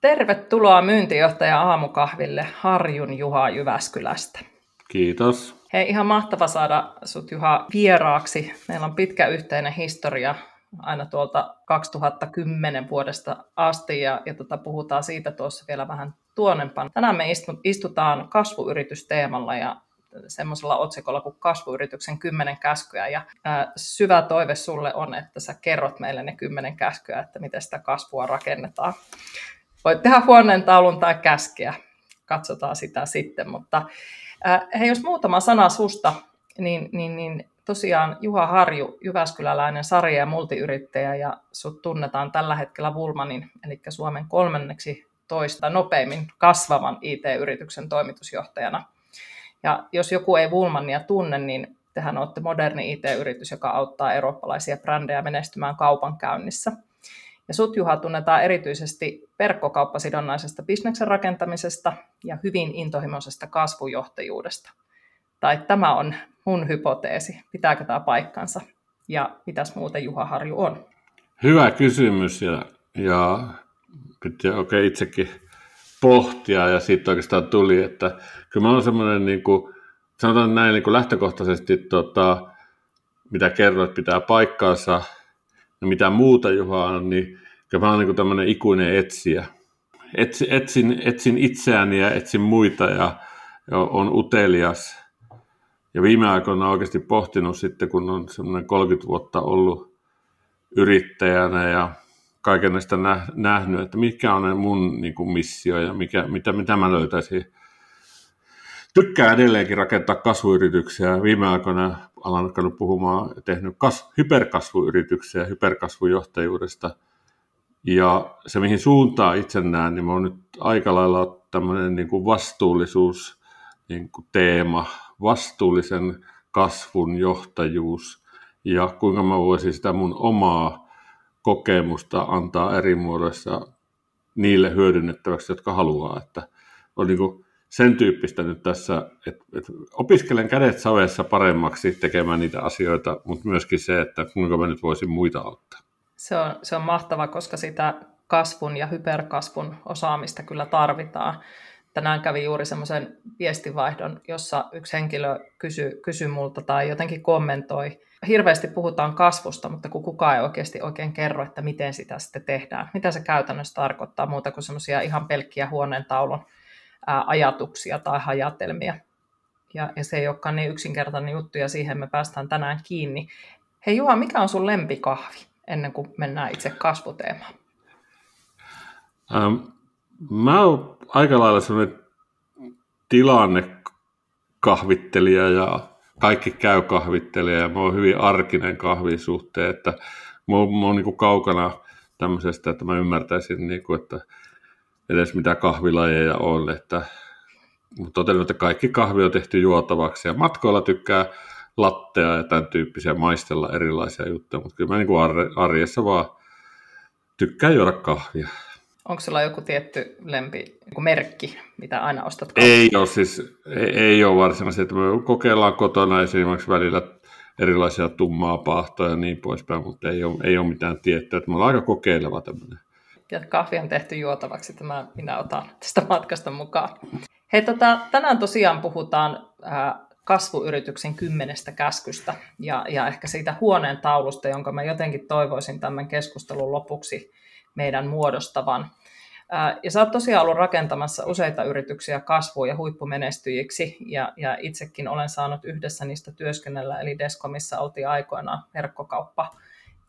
Tervetuloa myyntijohtaja aamukahville Harjun Juha Jyväskylästä. Kiitos. Hei, ihan mahtava saada sut Juha vieraaksi. Meillä on pitkä yhteinen historia aina tuolta 2010 vuodesta asti ja, ja tota, puhutaan siitä tuossa vielä vähän tuonempana. Tänään me istutaan kasvuyritysteemalla ja semmoisella otsikolla kuin kasvuyrityksen kymmenen käskyä. Ja ää, syvä toive sulle on, että sä kerrot meille ne kymmenen käskyä, että miten sitä kasvua rakennetaan. Voit tehdä huoneen taulun tai käskeä. Katsotaan sitä sitten, mutta hei, jos muutama sana susta, niin, niin, niin tosiaan Juha Harju, Jyväskyläläinen sarja- ja multiyrittäjä, ja sut tunnetaan tällä hetkellä Vulmanin, eli Suomen kolmanneksi toista nopeimmin kasvavan IT-yrityksen toimitusjohtajana. Ja jos joku ei Vulmania tunne, niin tehän olette moderni IT-yritys, joka auttaa eurooppalaisia brändejä menestymään kaupankäynnissä. Ja sut Juha tunnetaan erityisesti verkkokauppasidonnaisesta bisneksen rakentamisesta ja hyvin intohimoisesta kasvujohtajuudesta. Tai tämä on mun hypoteesi. Pitääkö tämä paikkansa? Ja mitäs muuta Juha Harju on? Hyvä kysymys ja, ja pitää oikein itsekin pohtia ja siitä oikeastaan tuli, että kyllä mä olen semmoinen, niin kuin, sanotaan näin niin kuin lähtökohtaisesti, tota, mitä kerroit, pitää paikkaansa mitä muuta Juha on, niin mä olen niin tämmöinen ikuinen etsiä. Etsi, etsin, etsin itseäni ja etsin muita ja, ja on utelias. Ja viime aikoina oikeasti pohtinut sitten, kun on semmoinen 30 vuotta ollut yrittäjänä ja kaiken näistä nähnyt, että mikä on mun niin kuin missio ja mikä, mitä, mitä mä löytäisin. Tykkään edelleenkin rakentaa kasvuyrityksiä. Viime aikoina olen alkanut puhumaan, tehnyt kas, hyperkasvuyrityksiä, hyperkasvujohtajuudesta. Ja se, mihin suuntaan itse näen, niin on nyt aika lailla tämmöinen niin kuin vastuullisuus niin kuin teema, vastuullisen kasvun johtajuus ja kuinka mä voisin sitä mun omaa kokemusta antaa eri muodoissa niille hyödynnettäväksi, jotka haluaa. Että on niin kuin sen tyyppistä nyt tässä, että, että opiskelen kädet savessa paremmaksi tekemään niitä asioita, mutta myöskin se, että kuinka mä nyt voisin muita auttaa. Se on, se on mahtava, koska sitä kasvun ja hyperkasvun osaamista kyllä tarvitaan. Tänään kävi juuri semmoisen viestivaihdon, jossa yksi henkilö kysyi, kysyi multa tai jotenkin kommentoi hirveästi puhutaan kasvusta, mutta kun kukaan ei oikeasti oikein kerro, että miten sitä sitten tehdään. Mitä se käytännössä tarkoittaa muuta kuin semmoisia ihan pelkkiä huoneentaulun ajatuksia tai hajatelmia. Ja, ja se ei olekaan niin yksinkertainen juttu, ja siihen me päästään tänään kiinni. Hei Juha, mikä on sun lempikahvi, ennen kuin mennään itse kasvuteemaan? Ähm, mä oon aika lailla semmoinen tilannekahvittelija ja kaikki käy kahvittelija ja mä oon hyvin arkinen kahvin suhteen, että mä oon, mä oon niin kaukana tämmöisestä, että mä ymmärtäisin, niin kuin, että edes mitä kahvilajeja on, että mutta totean, että kaikki kahvi on tehty juotavaksi ja matkoilla tykkää lattea ja tämän tyyppisiä maistella erilaisia juttuja, mutta kyllä mä niin arjessa vaan tykkään juoda kahvia. Onko sulla joku tietty lempi joku merkki, mitä aina ostat? Ei ole siis, ei, ei ole varsinaisesti, että me kokeillaan kotona esimerkiksi välillä erilaisia tummaa paahtoja ja niin poispäin, mutta ei ole, ei ole mitään tiettyä, että me ollaan aika kokeileva tämmöinen. Ja kahvi on tehty juotavaksi, että minä otan tästä matkasta mukaan. Hei, tota, tänään tosiaan puhutaan ää, kasvuyrityksen kymmenestä käskystä ja, ja ehkä siitä huoneen taulusta, jonka mä jotenkin toivoisin tämän keskustelun lopuksi meidän muodostavan. Ja sä oot tosiaan ollut rakentamassa useita yrityksiä kasvuun ja huippumenestyjiksi, ja, ja itsekin olen saanut yhdessä niistä työskennellä, eli Deskomissa oltiin aikoinaan verkkokauppa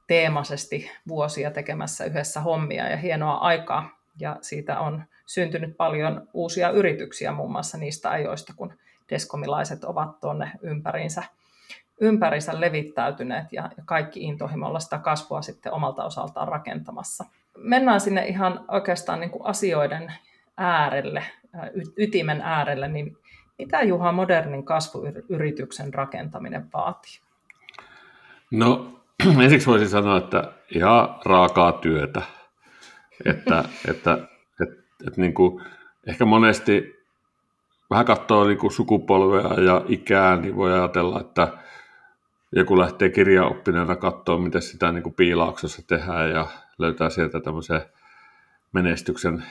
teemaisesti vuosia tekemässä yhdessä hommia ja hienoa aikaa, ja siitä on syntynyt paljon uusia yrityksiä muun muassa niistä ajoista, kun deskomilaiset ovat tuonne ympäriinsä, ympärinsä levittäytyneet ja kaikki intohimolla sitä kasvua sitten omalta osaltaan rakentamassa mennään sinne ihan oikeastaan niin kuin asioiden äärelle, ytimen äärelle, niin mitä Juha modernin kasvuyrityksen rakentaminen vaatii? No ensiksi voisin sanoa, että ihan raakaa työtä. Että, että, että, että niin kuin, ehkä monesti vähän katsoo niin kuin sukupolvea ja ikää, niin voi ajatella, että joku lähtee kirjaoppineena katsoa, miten sitä niin kuin piilaaksossa tehdään ja löytää sieltä tämmöisen menestyksen,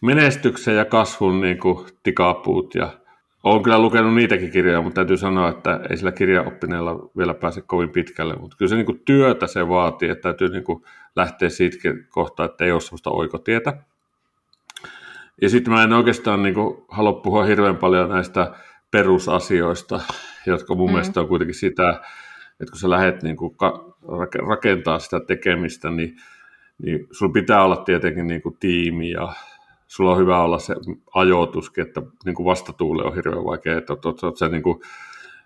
menestyksen ja kasvun niin kuin tikapuut ja olen kyllä lukenut niitäkin kirjoja, mutta täytyy sanoa, että ei sillä kirjaoppineella vielä pääse kovin pitkälle. Mutta kyllä se niin kuin työtä se vaatii, että täytyy niin kuin lähteä siitä kohtaa, että ei ole sellaista oikotietä. Ja sitten mä en oikeastaan niin kuin, halua puhua hirveän paljon näistä perusasioista, jotka mun mm. mielestä on kuitenkin sitä, että kun sä lähdet niin kuin rakentaa sitä tekemistä, niin, niin sulla pitää olla tietenkin niin kuin tiimi ja sulla on hyvä olla se ajoituskin, että niin kuin vastatuule on hirveän vaikea, että olet, olet se niin kuin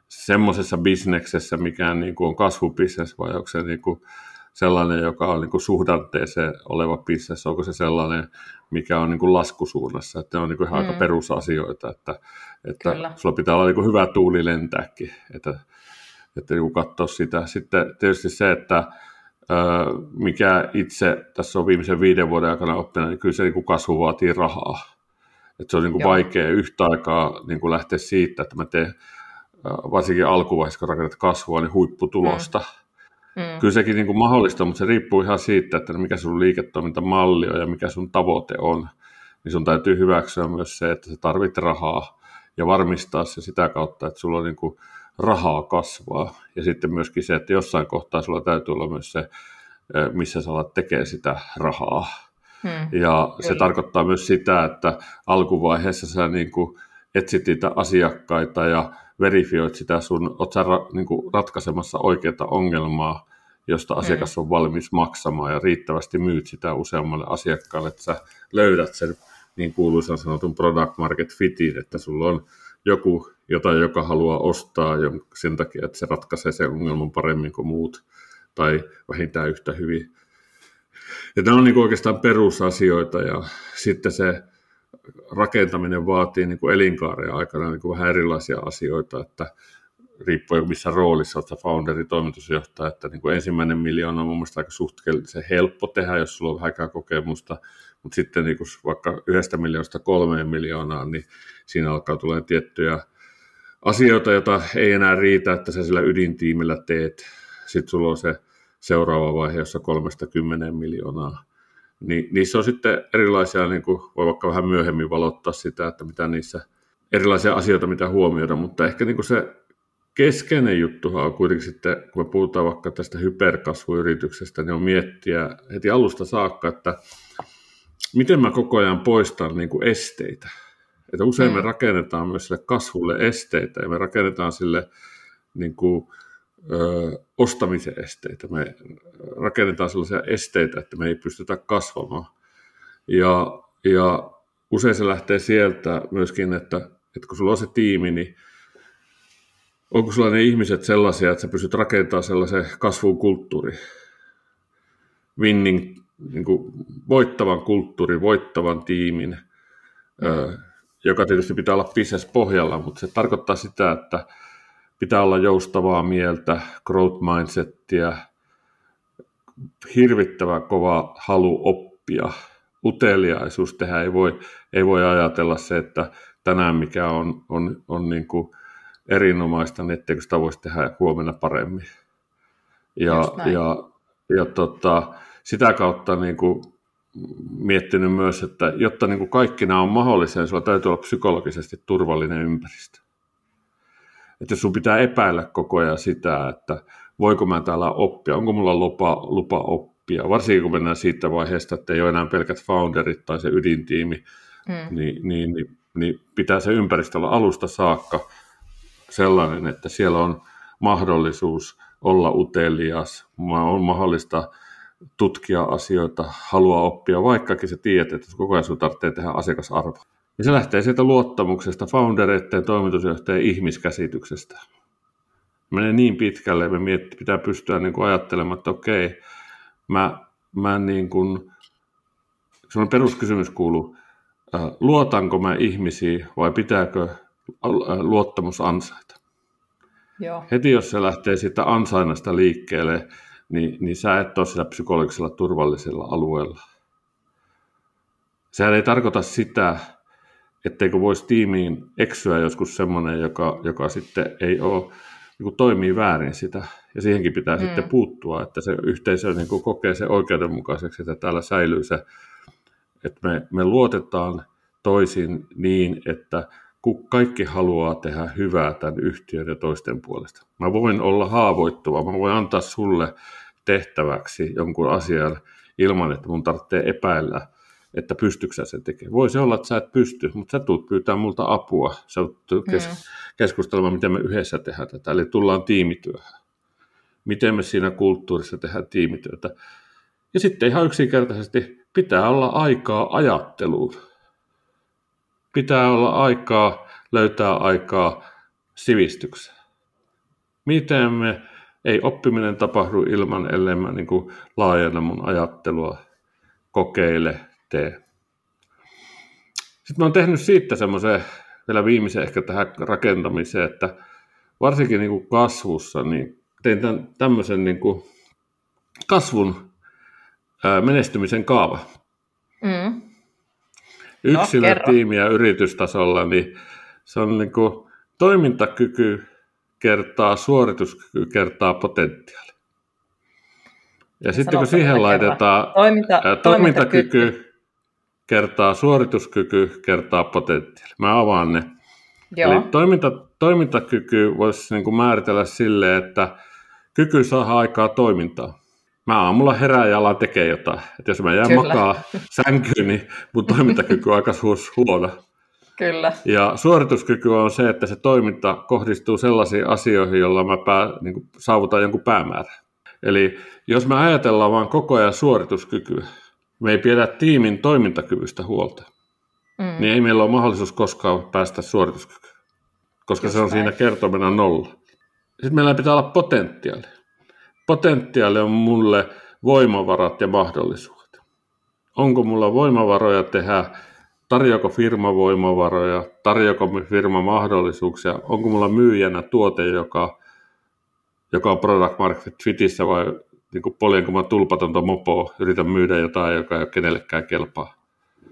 semmoisessa bisneksessä, mikä niin kuin on kasvubisnes vai onko se niin kuin sellainen, joka on niin kuin suhdanteeseen oleva bisnes, onko se sellainen, mikä on niin kuin laskusuunnassa, että ne on niin kuin ihan mm. aika perusasioita, että, että sulla pitää olla niin kuin hyvä tuuli lentääkin, että, että niin katsoa sitä. Sitten tietysti se, että mikä itse tässä on viimeisen viiden vuoden aikana oppinut, niin kyllä se niin kuin kasvu vaatii rahaa. Että se on niin kuin vaikea yhtä aikaa niin kuin lähteä siitä, että mä teen varsinkin alkuvaiheessa, kun rakennat kasvua, niin huipputulosta. Mm. Mm. Kyllä sekin niin kuin mahdollista, mutta se riippuu ihan siitä, että mikä sun liiketoimintamalli on ja mikä sun tavoite on. Niin sun täytyy hyväksyä myös se, että sä tarvit rahaa ja varmistaa se sitä kautta, että sulla on niin kuin rahaa kasvaa. Ja sitten myöskin se, että jossain kohtaa sulla täytyy olla myös se, missä sä alat tekee sitä rahaa. Hmm. Ja se Kyllä. tarkoittaa myös sitä, että alkuvaiheessa sä niin kuin etsit niitä asiakkaita ja verifioit sitä sun, oot sä ra, niin kuin ratkaisemassa oikeaa ongelmaa, josta asiakas on valmis maksamaan ja riittävästi myyt sitä useammalle asiakkaalle, että sä löydät sen niin kuuluisan sanotun product market fitin, että sulla on joku, jota joka haluaa ostaa sen takia, että se ratkaisee sen ongelman paremmin kuin muut tai vähintään yhtä hyvin. Ja nämä on niin oikeastaan perusasioita ja sitten se rakentaminen vaatii niin kuin elinkaaren aikana niin kuin vähän erilaisia asioita, että riippuen missä roolissa olet founderi, toimitusjohtaja, että niin kuin ensimmäinen miljoona on mun mielestä aika suhteellisen helppo tehdä, jos sulla on vähän kokemusta, mutta sitten niin kuin vaikka yhdestä miljoonasta kolmeen miljoonaan, niin siinä alkaa tulla tiettyjä asioita, joita ei enää riitä, että sä sillä ydintiimillä teet. Sitten sulla on se seuraava vaihe, jossa kolmesta kymmeneen miljoonaa. Niin, niissä on sitten erilaisia, niin kuin voi vaikka vähän myöhemmin valottaa sitä, että mitä niissä erilaisia asioita, mitä huomioida, mutta ehkä niin kuin se keskeinen juttuhan on kuitenkin sitten, kun me puhutaan vaikka tästä hyperkasvuyrityksestä, niin on miettiä heti alusta saakka, että miten mä koko ajan poistan niin kuin esteitä. Että usein mm. me rakennetaan myös sille kasvulle esteitä ja me rakennetaan sille niin kuin, ö, ostamisen esteitä. Me rakennetaan sellaisia esteitä, että me ei pystytä kasvamaan. Ja, ja usein se lähtee sieltä myöskin, että, että kun sulla on se tiimi, niin onko sulla ne ihmiset sellaisia, että sä pystyt rakentamaan sellaisen kasvun kulttuuri, winning, niin kuin voittavan kulttuurin, voittavan tiimin, mm. joka tietysti pitää olla business pohjalla, mutta se tarkoittaa sitä, että pitää olla joustavaa mieltä, growth mindsettiä, hirvittävä kova halu oppia, uteliaisuus tehdä. Ei voi, ei voi ajatella se, että tänään mikä on, on, on niin kuin erinomaista, niin etteikö sitä voisi tehdä huomenna paremmin. Ja, ja, ja tota, sitä kautta niin kuin miettinyt myös, että jotta niin kuin kaikki nämä on mahdollisia, niin sulla täytyy olla psykologisesti turvallinen ympäristö. Että sun pitää epäillä koko ajan sitä, että voiko mä täällä oppia, onko mulla lupa, lupa oppia, varsinkin kun mennään siitä vaiheesta, että ei ole enää pelkät founderit tai se ydintiimi, mm. niin, niin, niin, niin pitää se ympäristö olla alusta saakka sellainen, että siellä on mahdollisuus olla utelias, on mahdollista tutkia asioita, haluaa oppia, vaikkakin se tiedät, että koko ajan tarvitsee tehdä asiakasarvo. Ja se lähtee sieltä luottamuksesta, foundereiden, toimitusjohtajien ihmiskäsityksestä. Menee niin pitkälle, me mietti, pitää pystyä niin kuin ajattelemaan, että okei, mä mä niin kuin, semmoinen peruskysymys kuuluu, luotanko mä ihmisiin vai pitääkö luottamus ansaita? Joo. Heti jos se lähtee siitä ansainnasta liikkeelle, niin, niin sä et ole sillä psykologisella turvallisella alueella. Sehän ei tarkoita sitä, etteikö voisi tiimiin eksyä joskus semmoinen, joka, joka sitten ei ole, niin toimii väärin sitä. Ja siihenkin pitää mm. sitten puuttua, että se yhteisö niin kuin kokee se oikeudenmukaiseksi, että täällä säilyy se, että me, me luotetaan toisin niin, että kun kaikki haluaa tehdä hyvää tämän yhtiön ja toisten puolesta. Mä voin olla haavoittuva, mä voin antaa sulle tehtäväksi jonkun asian ilman, että mun tarvitsee epäillä, että pystyykö sä sen tekemään. Voisi olla, että sä et pysty, mutta sä tulet pyytää multa apua. Sä kes- mm. keskustelemaan, miten me yhdessä tehdään tätä. Eli tullaan tiimityöhön. Miten me siinä kulttuurissa tehdään tiimityötä. Ja sitten ihan yksinkertaisesti pitää olla aikaa ajatteluun. Pitää olla aikaa, löytää aikaa sivistykseen. Miten me, ei oppiminen tapahdu ilman, ellei mä niin laajenna mun ajattelua, kokeile, tee. Sitten mä oon tehnyt siitä semmoisen vielä viimeisen ehkä tähän rakentamiseen, että varsinkin niin kuin kasvussa, niin tein tämän, tämmöisen niin kuin kasvun ää, menestymisen kaava. Mm. Yksilö, no, tiimi ja yritystasolla, niin se on niin kuin toimintakyky kertaa suorituskyky kertaa potentiaali. Ja sitten kun siihen laitetaan Toiminta, ää, toimintakyky, toimintakyky kertaa suorituskyky kertaa potentiaali. Mä avaan ne. Joo. Eli toiminta, toimintakyky voisi niin kuin määritellä sille, että kyky saa aikaa toimintaa. Mä aamulla herään ja alan tekee jotain. että jos mä jään Kyllä. makaa sänkyyn, niin mun toimintakyky on aika huono. Kyllä. Ja suorituskyky on se, että se toiminta kohdistuu sellaisiin asioihin, joilla mä pää, niin kuin saavutan jonkun päämäärän. Eli jos me ajatellaan vain koko ajan suorituskykyä, me ei pidä tiimin toimintakyvystä huolta, mm. niin ei meillä ole mahdollisuus koskaan päästä suorituskykyyn, koska Just se on näin. siinä kertomena nolla. Sitten meillä pitää olla potentiaali. Potentiaali on mulle voimavarat ja mahdollisuudet. Onko mulla voimavaroja tehdä, tarjoako firma voimavaroja, tarjoako firma mahdollisuuksia, onko mulla myyjänä tuote, joka, joka on product market fitissä vai niin kuin poljenko mä tulpatonta mopoa, yritän myydä jotain, joka ei ole kenellekään kelpaa.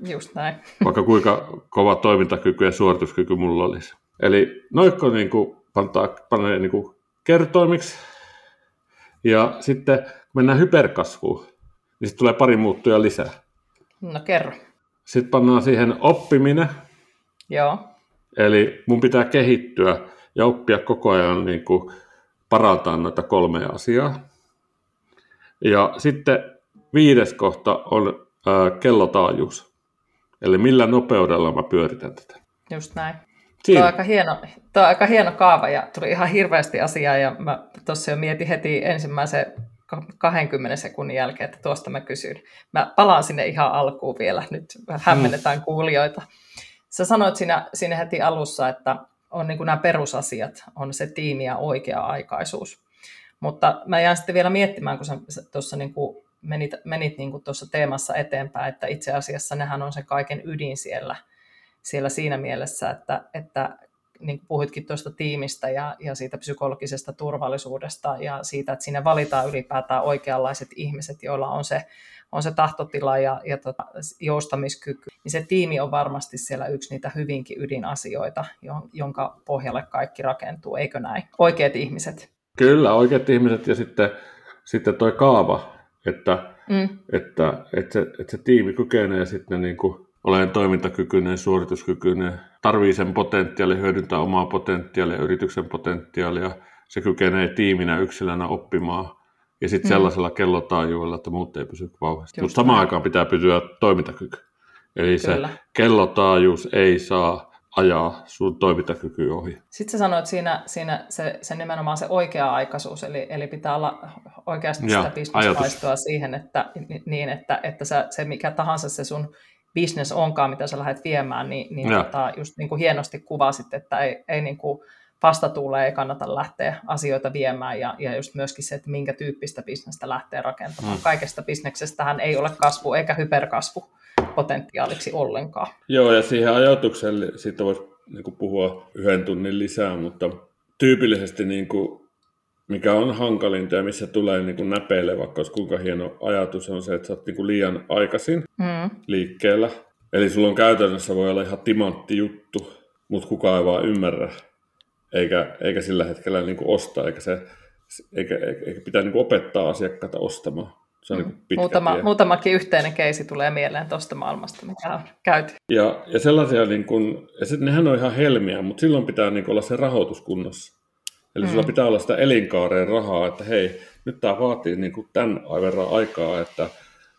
Just näin. Vaikka kuinka kova toimintakyky ja suorituskyky mulla olisi. Eli noikko niin kuin pantaa, panee niin kuin kertoimiksi. Ja sitten kun mennään hyperkasvuun, niin sitten tulee pari muuttuja lisää. No kerro. Sitten pannaan siihen oppiminen. Joo. Eli mun pitää kehittyä ja oppia koko ajan niin kuin parantaa noita kolmea asiaa. Ja sitten viides kohta on ää, kellotaajuus. Eli millä nopeudella mä pyöritän tätä. Just näin. Tuo on, aika hieno, tuo on aika hieno kaava ja tuli ihan hirveästi asiaa ja mä tuossa jo mietin heti ensimmäisen 20 sekunnin jälkeen, että tuosta mä kysyn. Mä palaan sinne ihan alkuun vielä, nyt hämmennetään mm. kuulijoita. Sä sanoit siinä, siinä heti alussa, että on niin nämä perusasiat, on se tiimi ja oikea-aikaisuus. Mutta mä jään sitten vielä miettimään, kun sä tuossa niin kuin menit, menit niin kuin tuossa teemassa eteenpäin, että itse asiassa nehän on se kaiken ydin siellä, siellä siinä mielessä, että, että niin kuin puhuitkin tuosta tiimistä ja, ja siitä psykologisesta turvallisuudesta ja siitä, että sinne valitaan ylipäätään oikeanlaiset ihmiset, joilla on se, on se tahtotila ja, ja tota, joustamiskyky, niin se tiimi on varmasti siellä yksi niitä hyvinkin ydinasioita, jonka pohjalle kaikki rakentuu, eikö näin? Oikeat ihmiset. Kyllä, oikeat ihmiset ja sitten, sitten toi kaava, että, mm. että, että, se, että se tiimi kykenee sitten niin kuin olemaan toimintakykyinen, suorituskykyinen, tarvii sen potentiaali, hyödyntää omaa potentiaalia, yrityksen potentiaalia, se kykenee tiiminä, yksilönä oppimaan ja sitten mm. sellaisella kellotaajuudella, että muut ei pysy vauhdissa. Mutta samaan aikaan pitää pysyä toimintakyky. Eli Kyllä. se kellotaajuus ei saa ajaa sun toimintakyky ohi. Sitten sä sanoit siinä, siinä se, se nimenomaan se oikea-aikaisuus, eli, eli pitää olla oikeasti ja, sitä bisnestaistoa siihen, että, niin, että, että sä, se mikä tahansa se sun business onkaan, mitä sä lähdet viemään, niin, niin tota, just niin kuin hienosti kuvasit, että ei, ei niin kuin vastatuuleen ei kannata lähteä asioita viemään ja, ja just myöskin se, että minkä tyyppistä bisnestä lähtee rakentamaan. Mm. Kaikesta bisneksestähän ei ole kasvu eikä hyperkasvu potentiaaliksi ollenkaan. Joo, ja siihen ajatukselle siitä voisi niin puhua yhden tunnin lisää, mutta tyypillisesti niin kuin, mikä on hankalinta ja missä tulee niin kuin näpeille, vaikka olisi kuinka hieno ajatus, on se, että sä oot niin kuin liian aikaisin mm. liikkeellä. Eli sulla on käytännössä voi olla ihan timantti juttu, mutta kukaan ei vaan ymmärrä, eikä, eikä sillä hetkellä niin kuin osta, eikä, se, eikä, eikä, pitää niin kuin opettaa asiakkaita ostamaan. Se on mm. niin pitkä Muutama, tie. Muutamakin yhteinen keisi tulee mieleen tuosta maailmasta, mikä on käyty. Ja, ja sellaisia, niin kuin, ja se, nehän on ihan helmiä, mutta silloin pitää niin kuin olla se rahoitus kunnossa. Eli mm. sulla pitää olla sitä elinkaareen rahaa, että hei, nyt tämä vaatii niin kuin tämän verran aikaa, että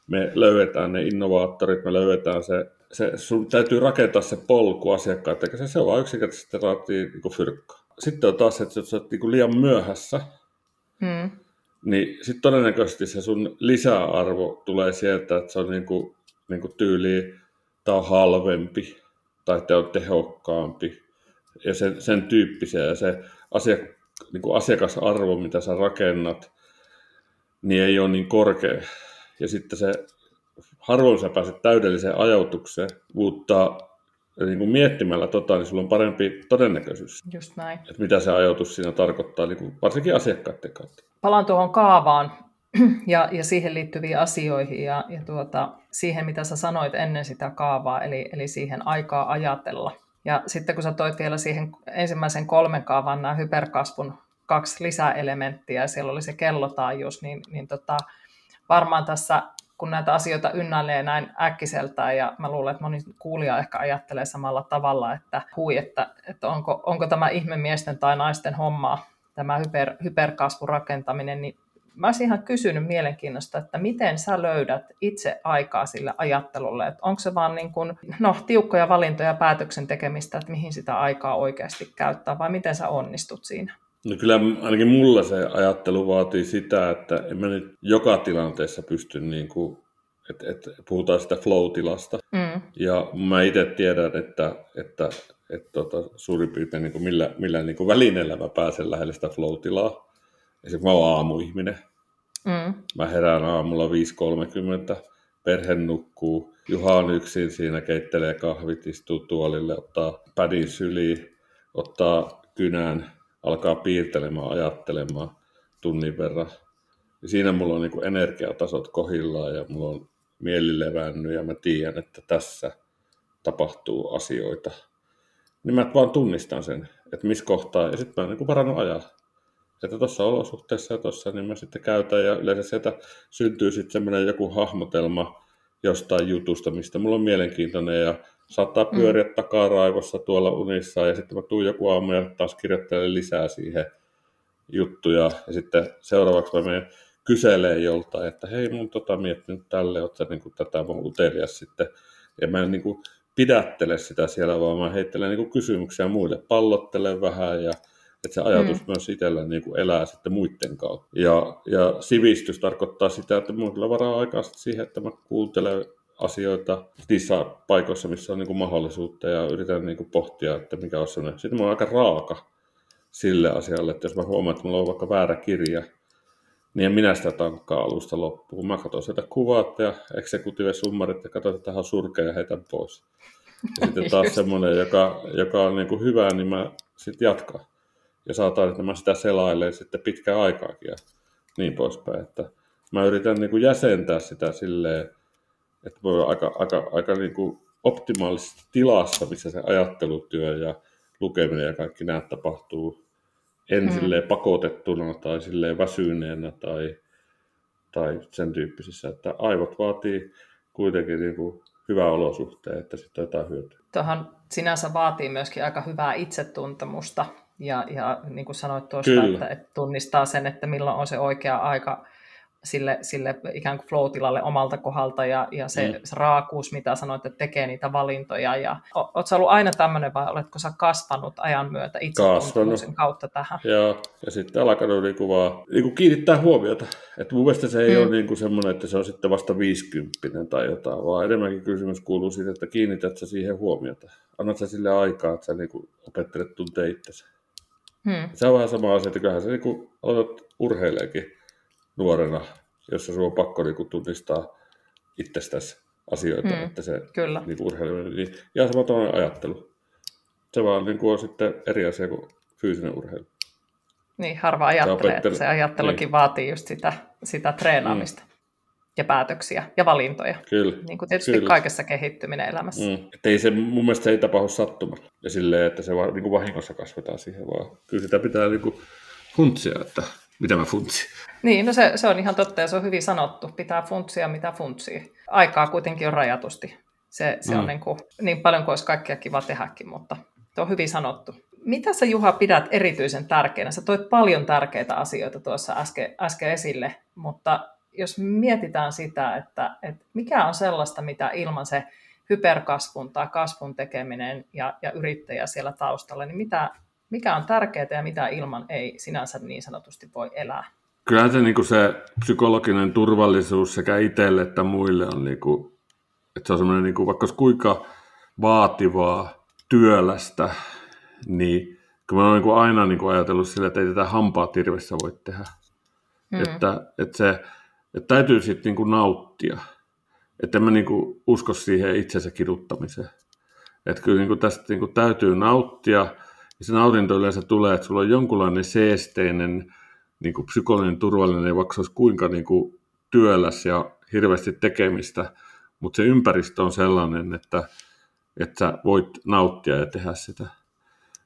me löydetään ne innovaattorit, me löydetään se, se sun täytyy rakentaa se polku asiakkaat, eikä se, se on vaan yksinkertaisesti vaatii niin fyrkkaa. Sitten on taas, että jos olet niin liian myöhässä, mm niin sitten todennäköisesti se sun lisäarvo tulee sieltä, että se on niinku, niinku tyyli, tämä on halvempi tai tämä on tehokkaampi ja sen, sen tyyppisiä ja se asiak, niinku asiakasarvo, mitä sä rakennat, niin ei ole niin korkea. Ja sitten se, harvoin sä pääset täydelliseen ajatukseen, mutta niin kuin miettimällä tota, niin sulla on parempi todennäköisyys. Just näin. Että mitä se ajatus siinä tarkoittaa, niin kuin varsinkin asiakkaiden kautta. Palaan tuohon kaavaan ja, ja siihen liittyviin asioihin ja, ja tuota, siihen, mitä sä sanoit ennen sitä kaavaa, eli, eli siihen aikaa ajatella. Ja sitten kun sä toit vielä siihen ensimmäisen kolmen kaavan nämä hyperkasvun kaksi lisäelementtiä, ja siellä oli se kellotaajuus, niin, niin tota, varmaan tässä kun näitä asioita ynnäilee näin äkkiseltään, ja mä luulen, että moni kuulija ehkä ajattelee samalla tavalla, että hui, että, että onko, onko tämä ihmemiesten tai naisten hommaa, tämä hyper, hyperkasvurakentaminen, niin mä olisin ihan kysynyt mielenkiinnosta, että miten sä löydät itse aikaa sille ajattelulle, että onko se vaan niin kuin, no, tiukkoja valintoja päätöksen tekemistä, että mihin sitä aikaa oikeasti käyttää, vai miten sä onnistut siinä? No kyllä ainakin mulla se ajattelu vaatii sitä, että en mä nyt joka tilanteessa pysty niin kuin, että, että puhutaan sitä flow-tilasta. Mm. Ja mä itse tiedän, että, että, että tota, suurin piirtein niin kuin millä, millä niin kuin välineellä mä pääsen lähelle sitä flow-tilaa. Esimerkiksi mä oon aamuihminen. Mm. Mä herään aamulla 5.30, perhe nukkuu, Juha on yksin siinä, keittelee kahvit, istuu tuolille, ottaa pädin syliin, ottaa kynän, alkaa piirtelemään, ajattelemaan tunnin verran. Ja siinä mulla on niin energiatasot kohillaan ja mulla on mieli levännyt ja mä tiedän, että tässä tapahtuu asioita. Niin mä vaan tunnistan sen, että missä kohtaa, ja sitten mä niin varannut ajaa. Että tuossa olosuhteessa ja tuossa, niin mä sitten käytän, ja yleensä sieltä syntyy sitten semmoinen joku hahmotelma jostain jutusta, mistä mulla on mielenkiintoinen, ja saattaa mm. pyöriä mm. takaraivossa tuolla unissa ja sitten mä tuun joku aamu ja taas kirjoittelen lisää siihen juttuja ja sitten seuraavaksi mä menen kyselee joltain, että hei mun tota miettinyt tälle, että niin kuin tätä mun utelias sitten. Ja mä en niin kuin pidättele sitä siellä, vaan mä heittelen niin kuin kysymyksiä muille, pallottelen vähän ja että se ajatus mm. myös itsellä niin kuin elää sitten muiden kautta. Ja, ja sivistys tarkoittaa sitä, että on varaa aikaa siihen, että mä kuuntelen asioita niissä paikoissa, missä on niin kuin mahdollisuutta ja yritän niin kuin pohtia, että mikä on sellainen. Sitten mä oon aika raaka sille asialle, että jos mä huomaan, että mulla on vaikka väärä kirja, niin en minä sitä tankkaa alusta loppuun. Mä katson sitä kuvat ja executive summarit ja katson, että tähän surkea ja heitän pois. Ja sitten taas semmoinen, joka, joka on niin kuin hyvä, niin mä sitten jatkan. Ja että mä sitä selailen sitten pitkään aikaakin ja niin poispäin. Että mä yritän niin kuin jäsentää sitä silleen, että voi olla aika, aika, aika niin kuin optimaalisessa tilassa, missä se ajattelutyö ja lukeminen ja kaikki nämä tapahtuu en hmm. pakotettuna tai silleen väsyneenä tai, tai sen tyyppisissä, että aivot vaatii kuitenkin niin kuin hyvää olosuhteen, että sitten jotain hyötyä. Tuohon sinänsä vaatii myöskin aika hyvää itsetuntemusta ja, ja niin kuin sanoit tuosta, että, että tunnistaa sen, että milloin on se oikea aika sille, sille ikään kuin flow-tilalle omalta kohdalta ja, ja se, mm. se raakuus, mitä sanoit, että tekee niitä valintoja. Ja, oletko ollut aina tämmöinen vai oletko sä kasvanut ajan myötä itse kautta tähän? Joo, ja sitten alkanut niinku vaan, niinku kiinnittää huomiota. Et mun mielestä se ei mm. ole niinku semmoinen, että se on sitten vasta 50 tai jotain, vaan enemmänkin kysymys kuuluu siitä, että kiinnität sä siihen huomiota. Annat sä sille aikaa, että sä niinku opettelet tuntee itsesi. Hmm. Se on vähän sama asia, että kyllähän se niin aloitat urheileekin nuorena, jossa sinun on pakko niin kuin tunnistaa itsestäsi asioita, hmm. että se Kyllä. Niin urheilu, niin ihan sama toinen ajattelu. Se vaan niin kuin on sitten eri asia kuin fyysinen urheilu. Niin, harva ajattelee, että se ajattelukin niin. vaatii just sitä, sitä treenaamista. Hmm ja päätöksiä ja valintoja. Kyllä. Niin kuin tietysti Kyllä. kaikessa kehittyminen elämässä. Mm. Että ei se, mun mielestä se ei tapahdu sattumalla. Ja silleen, että se vaan niin kuin vahingossa kasvetaan siihen, vaan kyllä sitä pitää niin kuin funtsia, että mitä mä funtsin. Niin, no se, se on ihan totta ja se on hyvin sanottu. Pitää funtsia, mitä funtsii. Aikaa kuitenkin on rajatusti. Se, se mm. on niin, kuin, niin paljon kuin olisi kaikkea kiva tehdäkin, mutta se on hyvin sanottu. Mitä sä Juha pidät erityisen tärkeänä? Sä toit paljon tärkeitä asioita tuossa äsken, äsken esille, mutta jos mietitään sitä, että, että mikä on sellaista, mitä ilman se hyperkasvun tai kasvun tekeminen ja, ja yrittäjä siellä taustalla, niin mitä, mikä on tärkeää ja mitä ilman ei sinänsä niin sanotusti voi elää? Kyllä se, niin se psykologinen turvallisuus sekä itselle että muille on, niin kuin, että se on semmoinen, niin kuin, vaikka kuinka vaativaa, työlästä, niin kyllä mä oon niin aina niin kuin ajatellut sille, että ei tätä hampaa tirvessä voi tehdä. Mm. Että, että se, että täytyy sitten niinku nauttia. Että en mä niinku usko siihen itsensä kiduttamiseen. Että kyllä niinku tästä niinku täytyy nauttia. Ja se nautinto yleensä tulee, että sulla on jonkunlainen seesteinen, niinku psykologinen turvallinen, vaikka se olisi kuinka niinku työläs ja hirveästi tekemistä. Mutta se ympäristö on sellainen, että, että sä voit nauttia ja tehdä sitä.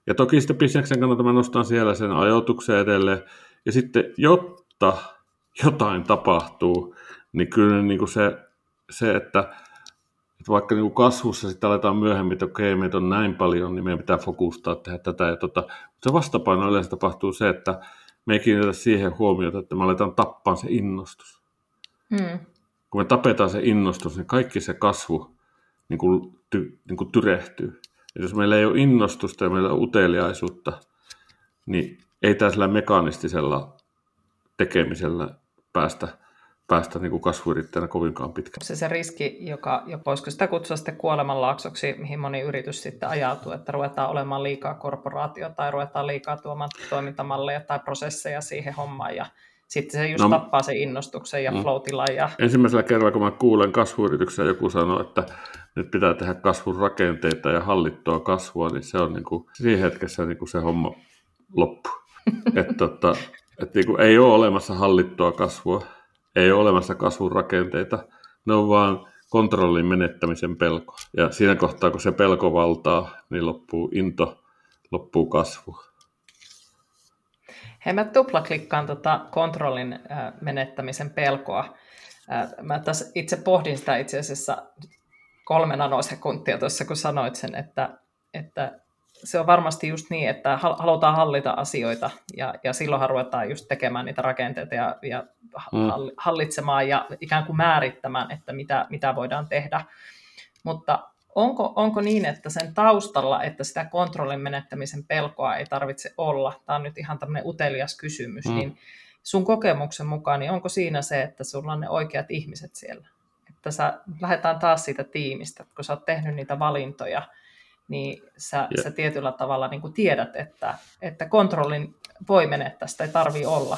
Ja toki sitten bisneksen kannalta mä nostan siellä sen ajoituksen edelleen. Ja sitten, jotta jotain tapahtuu, niin kyllä niin kuin se, se, että, että vaikka niin kuin kasvussa sitten aletaan myöhemmin, että okei, meitä on näin paljon, niin meidän pitää fokustaa tehdä tätä ja tota. Mutta se vastapaino yleensä tapahtuu se, että me ei kiinnitetä siihen huomiota, että me aletaan tappaa se innostus. Hmm. Kun me tapetaan se innostus, niin kaikki se kasvu niin kuin, ty, niin kuin tyrehtyy. Ja jos meillä ei ole innostusta ja meillä on uteliaisuutta, niin ei tällä mekaanistisella tekemisellä päästä, päästä niin kuin kasvuyrittäjänä kovinkaan pitkään. Se se riski, joka, joka voisiko sitä kutsua sitten kuolemanlaaksoksi, mihin moni yritys sitten ajautuu, että ruvetaan olemaan liikaa korporaatio tai ruvetaan liikaa tuomaan toimintamalleja tai prosesseja siihen hommaan ja sitten se just no, tappaa sen innostuksen ja mm. flow Ja... Ensimmäisellä kerralla, kun mä kuulen kasvuyrityksessä joku sanoo, että nyt pitää tehdä kasvun rakenteita ja hallittua kasvua, niin se on niin kuin, siinä hetkessä niin kuin se homma loppu. että tota, että niin kuin ei ole olemassa hallittua kasvua, ei ole olemassa kasvun rakenteita, ne on vaan kontrollin menettämisen pelko. Ja siinä kohtaa, kun se pelko valtaa, niin loppuu into, loppuu kasvu. Hei, mä tuplaklikkaan tota kontrollin menettämisen pelkoa. Mä tässä itse pohdin sitä itse asiassa kolme nanosekuntia tuossa, kun sanoit sen, että, että se on varmasti just niin, että halutaan hallita asioita ja, ja silloinhan ruvetaan just tekemään niitä rakenteita ja, ja mm. hallitsemaan ja ikään kuin määrittämään, että mitä, mitä voidaan tehdä. Mutta onko, onko niin, että sen taustalla, että sitä kontrollin menettämisen pelkoa ei tarvitse olla, tämä on nyt ihan tämmöinen utelias kysymys, mm. niin sun kokemuksen mukaan, niin onko siinä se, että sulla on ne oikeat ihmiset siellä? Että sä lähdetään taas siitä tiimistä, kun sä oot tehnyt niitä valintoja, niin sä, yeah. sä tietyllä tavalla niin kuin tiedät, että, että kontrollin voi menettää, sitä ei tarvi olla,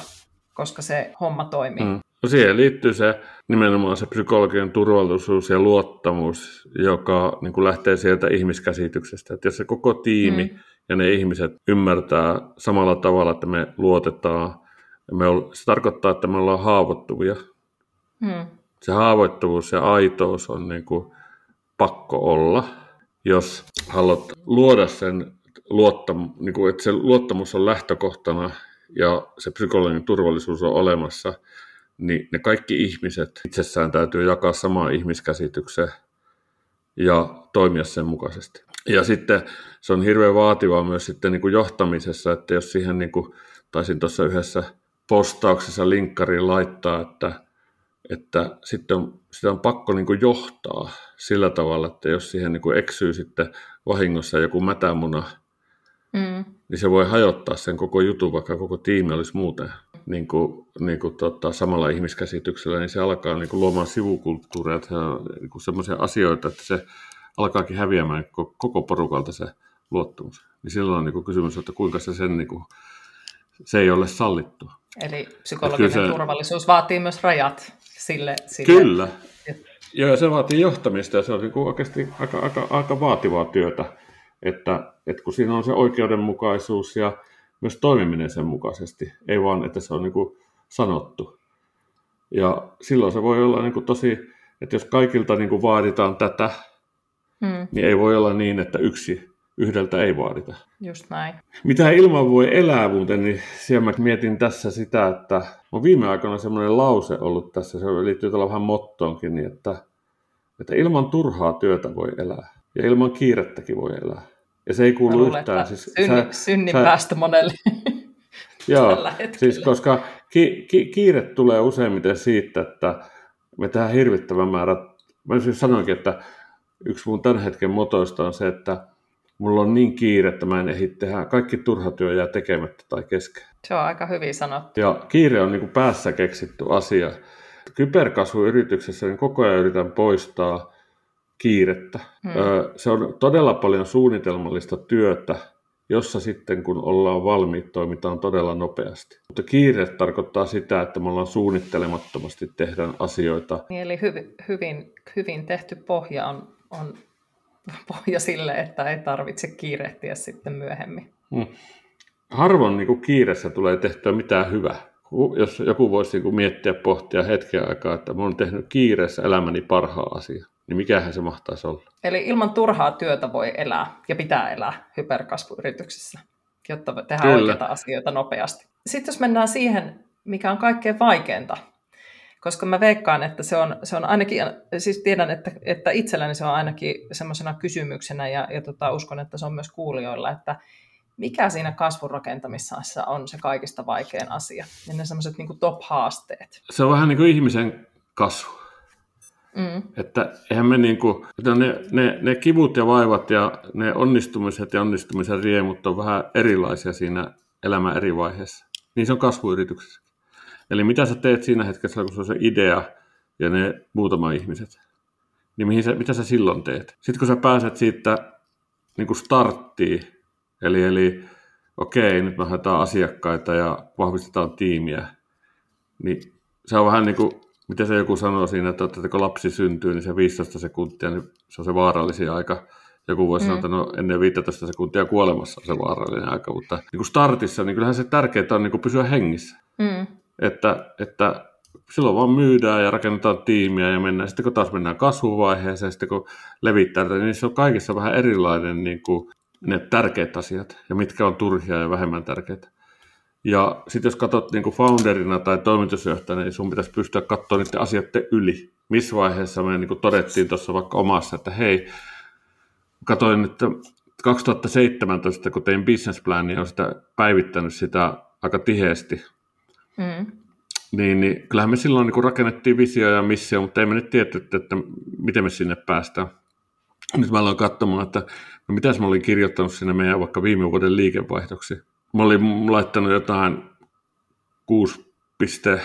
koska se homma toimii. Mm. No siihen liittyy se nimenomaan se psykologinen turvallisuus ja luottamus, joka niin kuin lähtee sieltä ihmiskäsityksestä. Että jos se koko tiimi mm. ja ne ihmiset ymmärtää samalla tavalla, että me luotetaan, me ol, se tarkoittaa, että me ollaan haavoittuvia. Mm. Se haavoittuvuus ja aitous on niin kuin pakko olla jos haluat luoda sen luottam, niin kuin, että se luottamus on lähtökohtana ja se psykologinen turvallisuus on olemassa, niin ne kaikki ihmiset itsessään täytyy jakaa samaa ihmiskäsitykseen ja toimia sen mukaisesti. Ja sitten se on hirveän vaativaa myös sitten niin kuin johtamisessa, että jos siihen, niin kuin, taisin tuossa yhdessä postauksessa linkkariin laittaa, että että sitten on, sitä on pakko niin kuin johtaa sillä tavalla, että jos siihen niin kuin eksyy sitten vahingossa joku mätämuna, mm. niin se voi hajottaa sen koko jutun, vaikka koko tiimi olisi muuten niin kuin, niin kuin tota, samalla ihmiskäsityksellä, niin se alkaa niin kuin luomaan sivukulttuuria, niin kuin sellaisia asioita, että se alkaakin häviämään koko porukalta se luottamus. Niin silloin on niin kuin kysymys, että kuinka se sen, niin kuin, se ei ole sallittua. Eli psykologinen se, turvallisuus vaatii myös rajat sille. sille kyllä. Joo, se vaatii johtamista ja se on niin kuin oikeasti aika, aika, aika vaativaa työtä, että, että kun siinä on se oikeudenmukaisuus ja myös toimiminen sen mukaisesti, ei vaan, että se on niin kuin sanottu. Ja silloin se voi olla niin kuin tosi, että jos kaikilta niin kuin vaaditaan tätä, hmm. niin ei voi olla niin, että yksi yhdeltä ei vaadita. Just näin. Mitä ilman voi elää muuten, niin siellä mä mietin tässä sitä, että on viime aikoina semmoinen lause ollut tässä, se liittyy tällä vähän mottoonkin, niin että, että ilman turhaa työtä voi elää ja ilman kiirettäkin voi elää. Ja se ei kuulu luulen, yhtään. Siis, synni, sä, synnin sä, päästä monelle. Joo, siis koska ki, ki, kiire tulee useimmiten siitä, että me tehdään hirvittävän määrä. Mä siis sanoinkin, että yksi mun tämän hetken motoista on se, että mulla on niin kiire, että mä en ehdi tehdä. Kaikki turha työ jää tekemättä tai kesken. Se on aika hyvin sanottu. Ja kiire on niin kuin päässä keksitty asia. Kyberkasvuyrityksessä niin koko ajan yritän poistaa kiirettä. Hmm. Se on todella paljon suunnitelmallista työtä, jossa sitten kun ollaan valmiit, toimitaan todella nopeasti. Mutta kiire tarkoittaa sitä, että me ollaan suunnittelemattomasti tehdään asioita. Niin, eli hyvin, hyvin, hyvin tehty pohja on, on pohja sille, että ei tarvitse kiirehtiä sitten myöhemmin. Hmm. Harvoin niin kuin kiireessä tulee tehtyä mitään hyvää. Jos joku voisi niin kuin miettiä, pohtia hetken aikaa, että mä oon tehnyt kiireessä elämäni parhaa asiaa niin mikähän se mahtaisi olla? Eli ilman turhaa työtä voi elää ja pitää elää hyperkasvuyrityksissä, jotta tehdään Kyllä. oikeita asioita nopeasti. Sitten jos mennään siihen, mikä on kaikkein vaikeinta, koska mä veikkaan, että se on, se on ainakin, siis tiedän, että, että itselläni se on ainakin semmoisena kysymyksenä ja, ja tota, uskon, että se on myös kuulijoilla, että mikä siinä kasvurakentamisessa on se kaikista vaikein asia ja ne semmoiset niin top-haasteet? Se on vähän niin kuin ihmisen kasvu. Mm. Että eihän me niin kuin, että ne, ne, ne kivut ja vaivat ja ne onnistumiset ja onnistumisen riemut on vähän erilaisia siinä elämän eri vaiheessa. Niin se on kasvuyrityksessä. Eli mitä sä teet siinä hetkessä, kun se on se idea ja ne muutama ihmiset, niin mihin sä, mitä sä silloin teet? Sitten kun sä pääset siitä niin kuin starttiin, eli, eli okei, nyt me haetaan asiakkaita ja vahvistetaan tiimiä, niin se on vähän niin kuin Miten se joku sanoo siinä, että, että kun lapsi syntyy, niin se 15 sekuntia, niin se on se vaarallisin aika. Joku voisi mm. sanoa, että no ennen 15 sekuntia kuolemassa on se vaarallinen aika, mutta niin kuin startissa, niin kyllähän se tärkeintä on niin kuin pysyä hengissä. Mm. Että, että silloin vaan myydään ja rakennetaan tiimiä ja mennään. Sitten kun taas mennään kasvuvaiheeseen, sitten kun levittää, niin se on kaikissa vähän erilainen niin kuin ne tärkeät asiat ja mitkä on turhia ja vähemmän tärkeitä. Ja sitten jos katsot niin founderina tai toimitusjohtajana, niin sun pitäisi pystyä katsoa niiden asioiden yli. Missä vaiheessa me niin todettiin tuossa vaikka omassa, että hei, katoin nyt 2017, kun tein businessplania, on sitä päivittänyt sitä aika tiheesti. Mm. Niin, niin kyllähän me silloin niin rakennettiin visio ja missio, mutta ei me nyt tietty, että miten me sinne päästään. Nyt mä aloin katsomaan, että no mitäs mä olin kirjoittanut sinne meidän vaikka viime vuoden liikevaihdoksi Mä olin laittanut jotain 6,1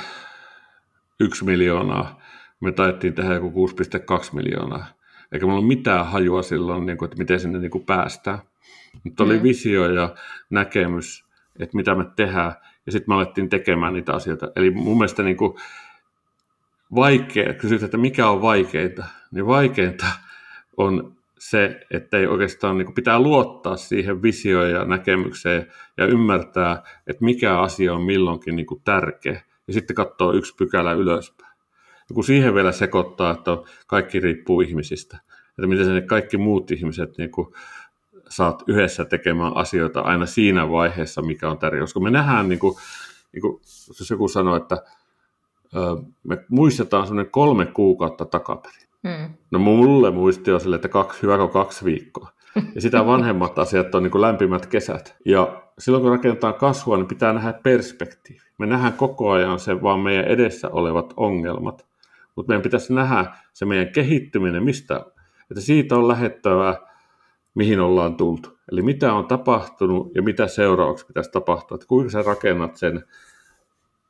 miljoonaa. Me taettiin tehdä joku 6,2 miljoonaa. Eikä mulla ole mitään hajua silloin, niin kuin, että miten sinne niin kuin päästään. Mutta oli mm. visio ja näkemys, että mitä me tehdään. Ja sitten me alettiin tekemään niitä asioita. Eli mun mielestä niin kuin vaikea, kysyt, että mikä on vaikeinta, niin vaikeinta on se, että ei oikeastaan niin pitää luottaa siihen visioon ja näkemykseen ja ymmärtää, että mikä asia on milloinkin niin kuin tärkeä. Ja sitten katsoo yksi pykälä ylöspäin. Ja kun siihen vielä sekoittaa, että kaikki riippuu ihmisistä, että miten se kaikki muut ihmiset niin kuin saat yhdessä tekemään asioita aina siinä vaiheessa, mikä on tärkeä. Koska me nähdään, niin kuin, niin kuin, jos joku sanoo, että me muistetaan sellainen kolme kuukautta takaperin. Mm. No mulle muisti on sille, että kaksi, hyvä kaksi viikkoa. Ja sitä vanhemmat asiat on niin kuin lämpimät kesät. Ja silloin kun rakennetaan kasvua, niin pitää nähdä perspektiivi. Me nähdään koko ajan se vaan meidän edessä olevat ongelmat. Mutta meidän pitäisi nähdä se meidän kehittyminen, mistä, että siitä on lähettävä, mihin ollaan tultu. Eli mitä on tapahtunut ja mitä seuraavaksi pitäisi tapahtua. Että kuinka sä rakennat sen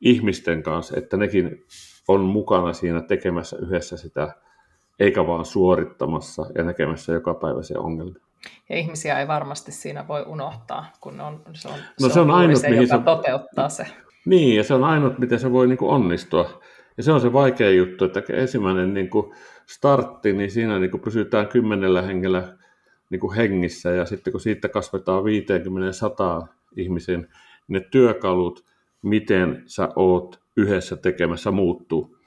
ihmisten kanssa, että nekin on mukana siinä tekemässä yhdessä sitä eikä vaan suorittamassa ja näkemässä joka päivä se ongelma. Ja ihmisiä ei varmasti siinä voi unohtaa, kun on, se on, no, se, se on, ainut, se, joka se... toteuttaa se. Niin, ja se on ainut, miten se voi niin kuin onnistua. Ja se on se vaikea juttu, että ensimmäinen niin kuin startti, niin siinä niin kuin pysytään kymmenellä hengellä niin kuin hengissä, ja sitten kun siitä kasvetaan 50-100 ihmisen, ne työkalut, miten sä oot yhdessä tekemässä muuttuu.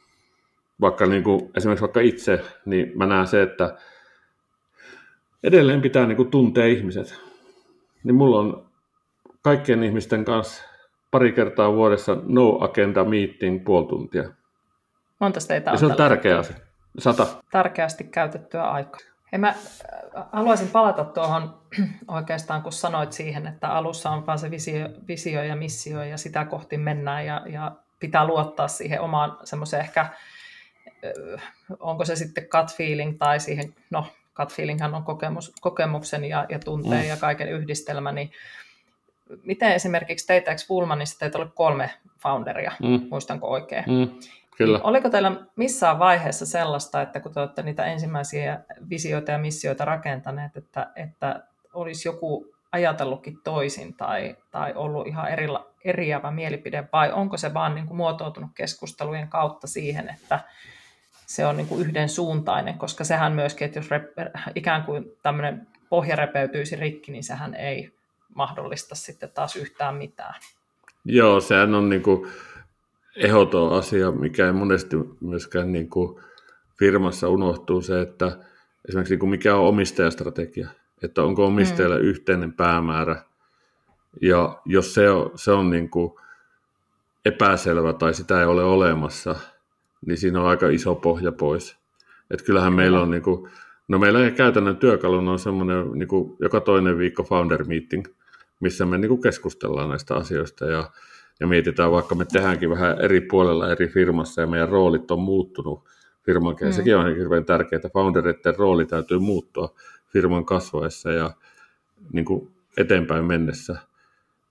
Vaikka niin kuin, esimerkiksi vaikka itse, niin mä näen se, että edelleen pitää niin kuin tuntea ihmiset. Niin mulla on kaikkien ihmisten kanssa pari kertaa vuodessa no agenda meeting puoli tuntia. Monta teitä on? Ja se on tärkeä asia. Sata. Tärkeästi käytettyä aikaa. Ja mä äh, haluaisin palata tuohon oikeastaan, kun sanoit siihen, että alussa on vaan se visio, visio ja missio ja sitä kohti mennään ja, ja pitää luottaa siihen omaan semmoiseen ehkä, äh, onko se sitten gut feeling tai siihen, no gut feelinghan on kokemus, kokemuksen ja, ja tunteen mm. ja kaiken yhdistelmä, niin miten esimerkiksi teitä, eikö Pullmanissa teitä oli kolme founderia, mm. muistanko oikein? Mm. Kyllä. Niin oliko teillä missään vaiheessa sellaista, että kun te olette niitä ensimmäisiä visioita ja missioita rakentaneet, että, että olisi joku ajatellutkin toisin tai, tai ollut ihan erila, eriävä mielipide, vai onko se vaan niin kuin muotoutunut keskustelujen kautta siihen, että se on niin kuin yhden suuntainen, koska sehän myöskin, että jos rep, ikään kuin tämmöinen pohja repeytyisi rikki, niin sehän ei mahdollista sitten taas yhtään mitään. Joo, sehän on niin kuin ehdoton asia, mikä ei monesti myöskään niin kuin firmassa unohtuu se, että esimerkiksi niin kuin mikä on omistajastrategia, että onko omistajalle mm. yhteinen päämäärä, ja jos se on, se on niin kuin epäselvä tai sitä ei ole olemassa, niin siinä on aika iso pohja pois. Että kyllähän mm. meillä on, niin kuin, no meillä käytännön työkaluna on semmoinen niin kuin joka toinen viikko founder meeting, missä me niin kuin keskustellaan näistä asioista ja ja mietitään, vaikka me tehdäänkin vähän eri puolella eri firmassa ja meidän roolit on muuttunut firman mm. sekin on hirveän tärkeää, että foundereiden rooli täytyy muuttua firman kasvaessa ja niin kuin eteenpäin mennessä.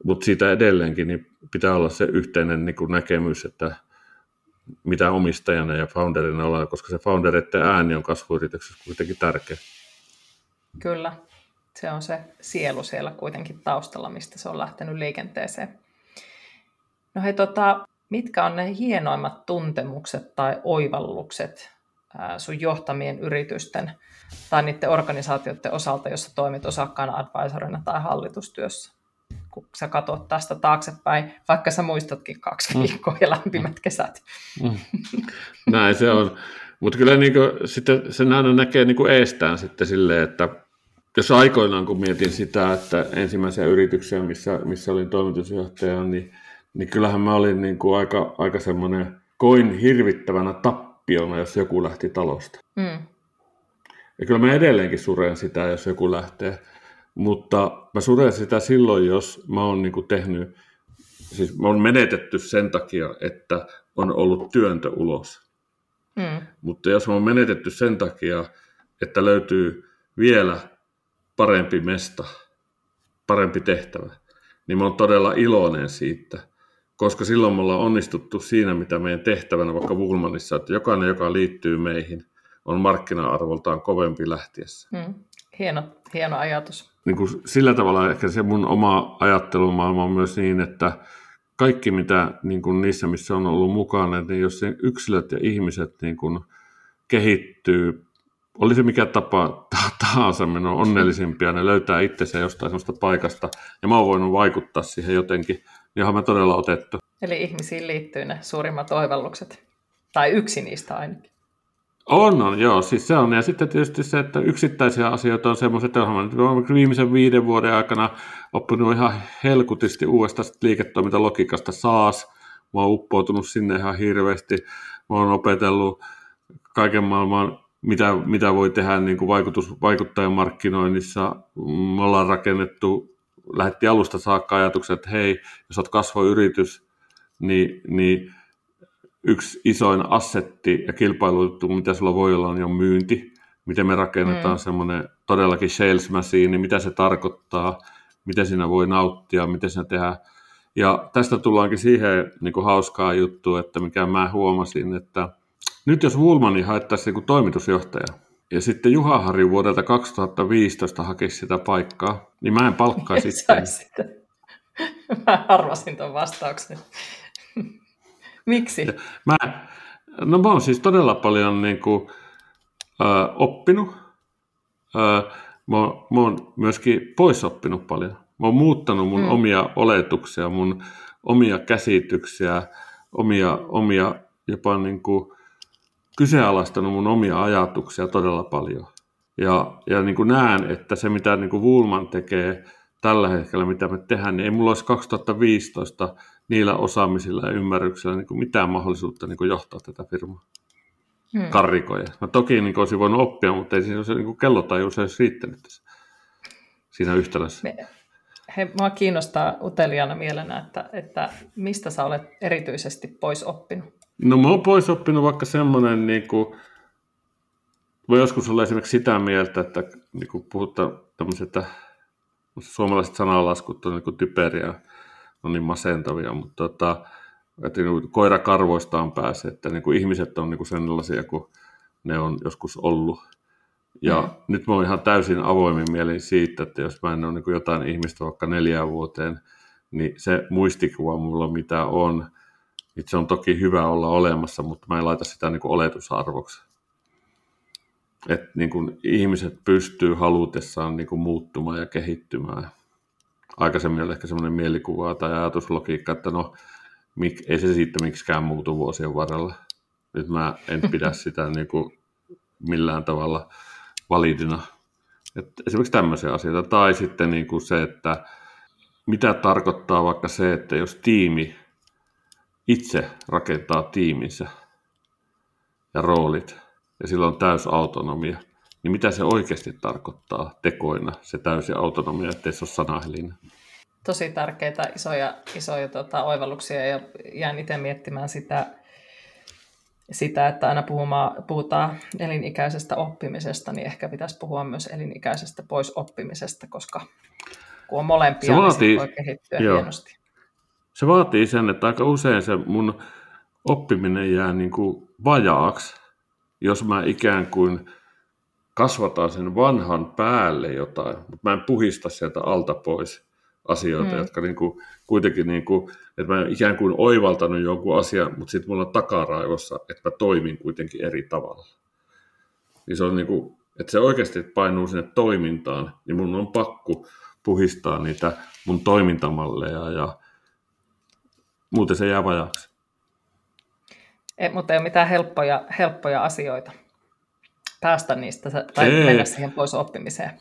Mutta siitä edelleenkin niin pitää olla se yhteinen niin kuin näkemys, että mitä omistajana ja founderina ollaan, koska se foundereiden ääni on kasvuyrityksessä kuitenkin tärkeä. Kyllä, se on se sielu siellä kuitenkin taustalla, mistä se on lähtenyt liikenteeseen. No hei, tota, mitkä on ne hienoimmat tuntemukset tai oivallukset ää, sun johtamien yritysten tai niiden organisaatioiden osalta, jossa toimit osakkaana advisorina tai hallitustyössä? kun sä katsot tästä taaksepäin, vaikka sä muistatkin kaksi mm. viikkoa ja lämpimät kesät. Mm. Näin se on. Mutta kyllä niin kuin, sitten sen aina näkee niin kuin eestään sitten silleen, että jos aikoinaan kun mietin sitä, että ensimmäisiä yrityksiä, missä, missä olin toimitusjohtaja, niin niin kyllähän mä olin niin kuin aika, aika semmoinen, koin hirvittävänä tappiona, jos joku lähti talosta. Mm. Ja kyllä mä edelleenkin suren sitä, jos joku lähtee. Mutta mä suren sitä silloin, jos mä oon niin kuin tehnyt, siis mä oon menetetty sen takia, että on ollut työntö ulos. Mm. Mutta jos mä oon menetetty sen takia, että löytyy vielä parempi mesta, parempi tehtävä, niin mä oon todella iloinen siitä koska silloin me ollaan onnistuttu siinä, mitä meidän tehtävänä vaikka Wulmanissa, että jokainen, joka liittyy meihin, on markkina-arvoltaan kovempi lähtiessä. Mm. Hieno, hieno ajatus. Niin kuin sillä tavalla ehkä se mun oma ajattelumaailma on myös niin, että kaikki mitä niin kuin niissä, missä on ollut mukana, niin jos se yksilöt ja ihmiset niin kuin kehittyy, oli se mikä tapa tahansa, ne on onnellisimpia, ne löytää itsensä jostain sellaista paikasta, ja mä oon voinut vaikuttaa siihen jotenkin johon mä todella otettu. Eli ihmisiin liittyy ne suurimmat oivallukset, tai yksi niistä ainakin. On, on, joo. Siis se on. Ja sitten tietysti se, että yksittäisiä asioita on semmoiset, että olen viimeisen viiden vuoden aikana oppinut ihan helkutisti uudesta liiketoimintalogiikasta saas. Mä oon uppoutunut sinne ihan hirveästi. Mä oon opetellut kaiken maailman, mitä, mitä voi tehdä niin kuin vaikutus, vaikuttajamarkkinoinnissa. Me ollaan rakennettu lähetti alusta saakka ajatukset, että hei, jos olet kasvoyritys, niin, niin yksi isoin assetti ja kilpailujuttu, mitä sulla voi olla, niin on myynti. Miten me rakennetaan mm. semmoinen todellakin sales machine, mitä se tarkoittaa, miten siinä voi nauttia, miten siinä tehdään. Ja tästä tullaankin siihen niin kuin hauskaa juttua, että mikä mä huomasin, että nyt jos Wulmani haettaisiin niin toimitusjohtaja, ja sitten Juha Harju vuodelta 2015 hakisi sitä paikkaa, niin mä en palkkaa sitten. Sitä. Mä arvasin tuon vastauksen. Miksi? Mä, no mä oon siis todella paljon niin kuin, ö, oppinut. Ö, mä, oon, mä oon myöskin poisoppinut paljon. Mä oon muuttanut mun hmm. omia oletuksia, mun omia käsityksiä, omia, omia jopa niin kuin, kyseenalaistanut mun omia ajatuksia todella paljon. Ja, ja niin kuin näen, että se mitä niin kuin Woolman tekee tällä hetkellä, mitä me tehdään, niin ei mulla olisi 2015 niillä osaamisilla ja ymmärryksillä niin kuin mitään mahdollisuutta niin kuin johtaa tätä firmaa. Hmm. Karrikoja. Mä toki niin kuin olisin voinut oppia, mutta ei siinä se niin kellotajuus edes riittänyt tässä, siinä yhtälössä. Me, he, mua kiinnostaa uteliaana mielenä, että, että mistä sä olet erityisesti pois oppinut? No mä oon pois oppinut vaikka semmoinen, niin kuin, voi joskus olla esimerkiksi sitä mieltä, että niin kuin puhutaan tämmöiset, suomalaiset sanalaskut on niin kuin typeriä, on niin masentavia, mutta tota, että niin koira karvoistaan pääsee, että niin kuin ihmiset on niin kuin sellaisia kuin ne on joskus ollut. Ja mm. nyt mä oon ihan täysin avoimin mielin siitä, että jos mä en ole niin kuin jotain ihmistä vaikka neljään vuoteen, niin se muistikuva mulla mitä on, niin se on toki hyvä olla olemassa, mutta mä en laita sitä niin kuin oletusarvoksi. Että niin kuin ihmiset pystyy halutessaan niin kuin muuttumaan ja kehittymään. Aikaisemmin oli ehkä semmoinen mielikuva tai ajatuslogiikka, että no, mik, ei se siitä miksikään muutu vuosien varrella. Nyt mä en pidä sitä niin kuin millään tavalla validina. Et esimerkiksi tämmöisiä asioita. Tai sitten niin kuin se, että mitä tarkoittaa vaikka se, että jos tiimi itse rakentaa tiiminsä ja roolit, ja sillä on täys autonomia, niin mitä se oikeasti tarkoittaa tekoina, se täysi autonomia, ettei se ole sanahelinä? Tosi tärkeitä isoja, isoja tota, oivalluksia, ja jään itse miettimään sitä, sitä, että aina puhumaan, puhutaan elinikäisestä oppimisesta, niin ehkä pitäisi puhua myös elinikäisestä pois oppimisesta, koska kun on molempia, se vaatii, niin voi kehittyä joo. hienosti se vaatii sen, että aika usein se mun oppiminen jää niin kuin vajaaksi, jos mä ikään kuin kasvataan sen vanhan päälle jotain, mutta mä en puhista sieltä alta pois asioita, mm. jotka niin kuin, kuitenkin, niin kuin, että mä en ikään kuin oivaltanut jonkun asian, mutta sitten mulla on takaraivossa, että mä toimin kuitenkin eri tavalla. Niin se on niin kuin, että se oikeasti painuu sinne toimintaan, niin mun on pakko puhistaa niitä mun toimintamalleja ja Muuten se jää vajaaksi. Ei, mutta ei ole mitään helppoja, helppoja asioita päästä niistä tai ei. mennä siihen pois oppimiseen.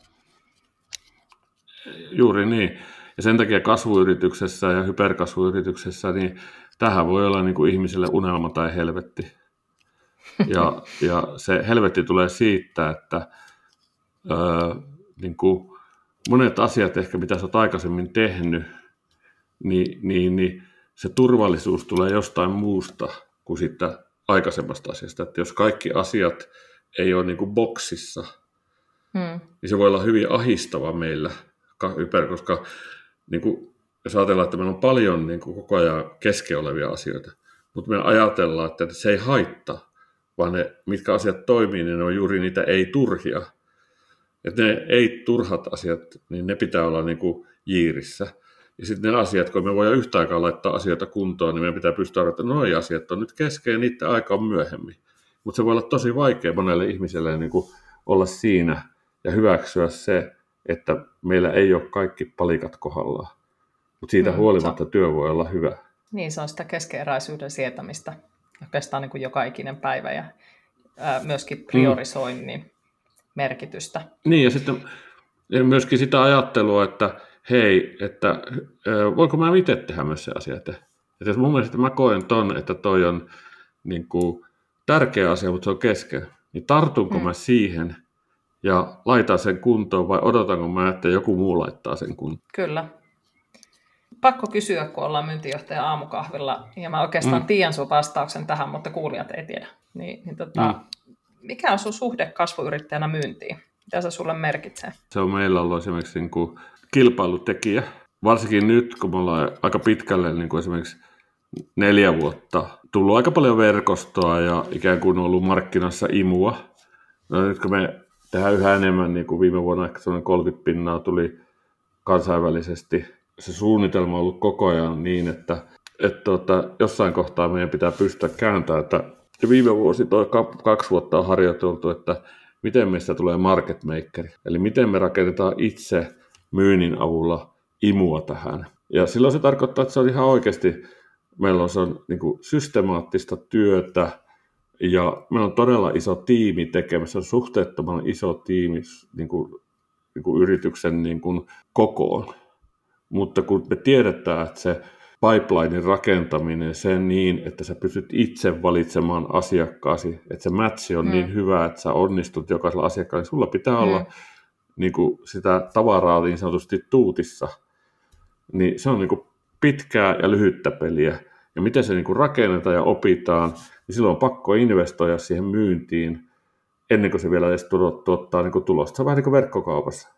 Juuri niin. Ja sen takia kasvuyrityksessä ja hyperkasvuyrityksessä, niin tähän voi olla niin kuin ihmiselle unelma tai helvetti. Ja, ja se helvetti tulee siitä, että öö, niin kuin monet asiat ehkä, mitä sä oot aikaisemmin tehnyt, niin, niin, niin se turvallisuus tulee jostain muusta kuin siitä aikaisemmasta asiasta. Että jos kaikki asiat ei ole niin kuin boksissa, hmm. niin se voi olla hyvin ahistava meillä ympärillä, koska niin kuin, jos ajatellaan, että meillä on paljon niin kuin koko ajan kesken olevia asioita, mutta me ajatellaan, että se ei haittaa, vaan ne, mitkä asiat toimii, niin ne on juuri niitä ei-turhia. Että ne ei-turhat asiat, niin ne pitää olla niin kuin jiirissä. Ja sitten ne asiat, kun me voidaan yhtä aikaa laittaa asioita kuntoon, niin meidän pitää pystyä että nuo asiat on nyt kesken ja niiden aika on myöhemmin. Mutta se voi olla tosi vaikea monelle ihmiselle niin kuin olla siinä ja hyväksyä se, että meillä ei ole kaikki palikat kohdallaan. Mutta siitä mm, huolimatta työ voi olla hyvä. Niin, se on sitä keskeeräisyyden sietämistä oikeastaan niin kuin joka ikinen päivä ja ää, myöskin priorisoinnin mm. merkitystä. Niin, ja sitten ja myöskin sitä ajattelua, että hei, että voinko mä itse tehdä myös se asia. Että, että jos mun mielestä mä koen ton, että toi on niin kuin, tärkeä asia, mutta se on kesken, niin tartunko mm. mä siihen ja laitan sen kuntoon vai odotanko mä, että joku muu laittaa sen kuntoon? Kyllä. Pakko kysyä, kun ollaan myyntijohtaja aamukahvilla, ja mä oikeastaan mm. tiedän sun vastauksen tähän, mutta kuulijat ei tiedä. Niin, niin tota, mm. Mikä on sun suhde kasvuyrittäjänä myyntiin? Mitä se sulle merkitsee? Se on meillä ollut esimerkiksi niin kuin kilpailutekijä. Varsinkin nyt, kun me ollaan aika pitkälle niin kuin esimerkiksi neljä vuotta tullut aika paljon verkostoa ja ikään kuin ollut markkinassa imua. No nyt kun me tehdään yhä enemmän, niin kuin viime vuonna ehkä 30 pinnaa tuli kansainvälisesti. Se suunnitelma on ollut koko ajan niin, että, että tuota, jossain kohtaa meidän pitää pystyä kääntämään, että viime vuosi, toi kaksi vuotta on harjoiteltu, että miten meistä tulee market makeri, eli miten me rakennetaan itse myynnin avulla imua tähän. Ja silloin se tarkoittaa, että se on ihan oikeasti, meillä on, se on niin kuin systemaattista työtä, ja meillä on todella iso tiimi tekemässä, on suhteettoman iso tiimi niin kuin, niin kuin yrityksen niin kuin kokoon. Mutta kun me tiedetään, että se pipelinein rakentaminen sen niin, että sä pystyt itse valitsemaan asiakkaasi, että se matchi on mm. niin hyvä, että sä onnistut jokaisella asiakkaalla, niin sulla pitää mm. olla niin kuin sitä tavaraa niin sanotusti tuutissa. Niin se on niin kuin pitkää ja lyhyttä peliä. Ja miten se niin kuin rakennetaan ja opitaan, niin silloin on pakko investoida siihen myyntiin ennen kuin se vielä edes tuottaa niin kuin tulosta. Se on vähän niin kuin verkkokaupassa.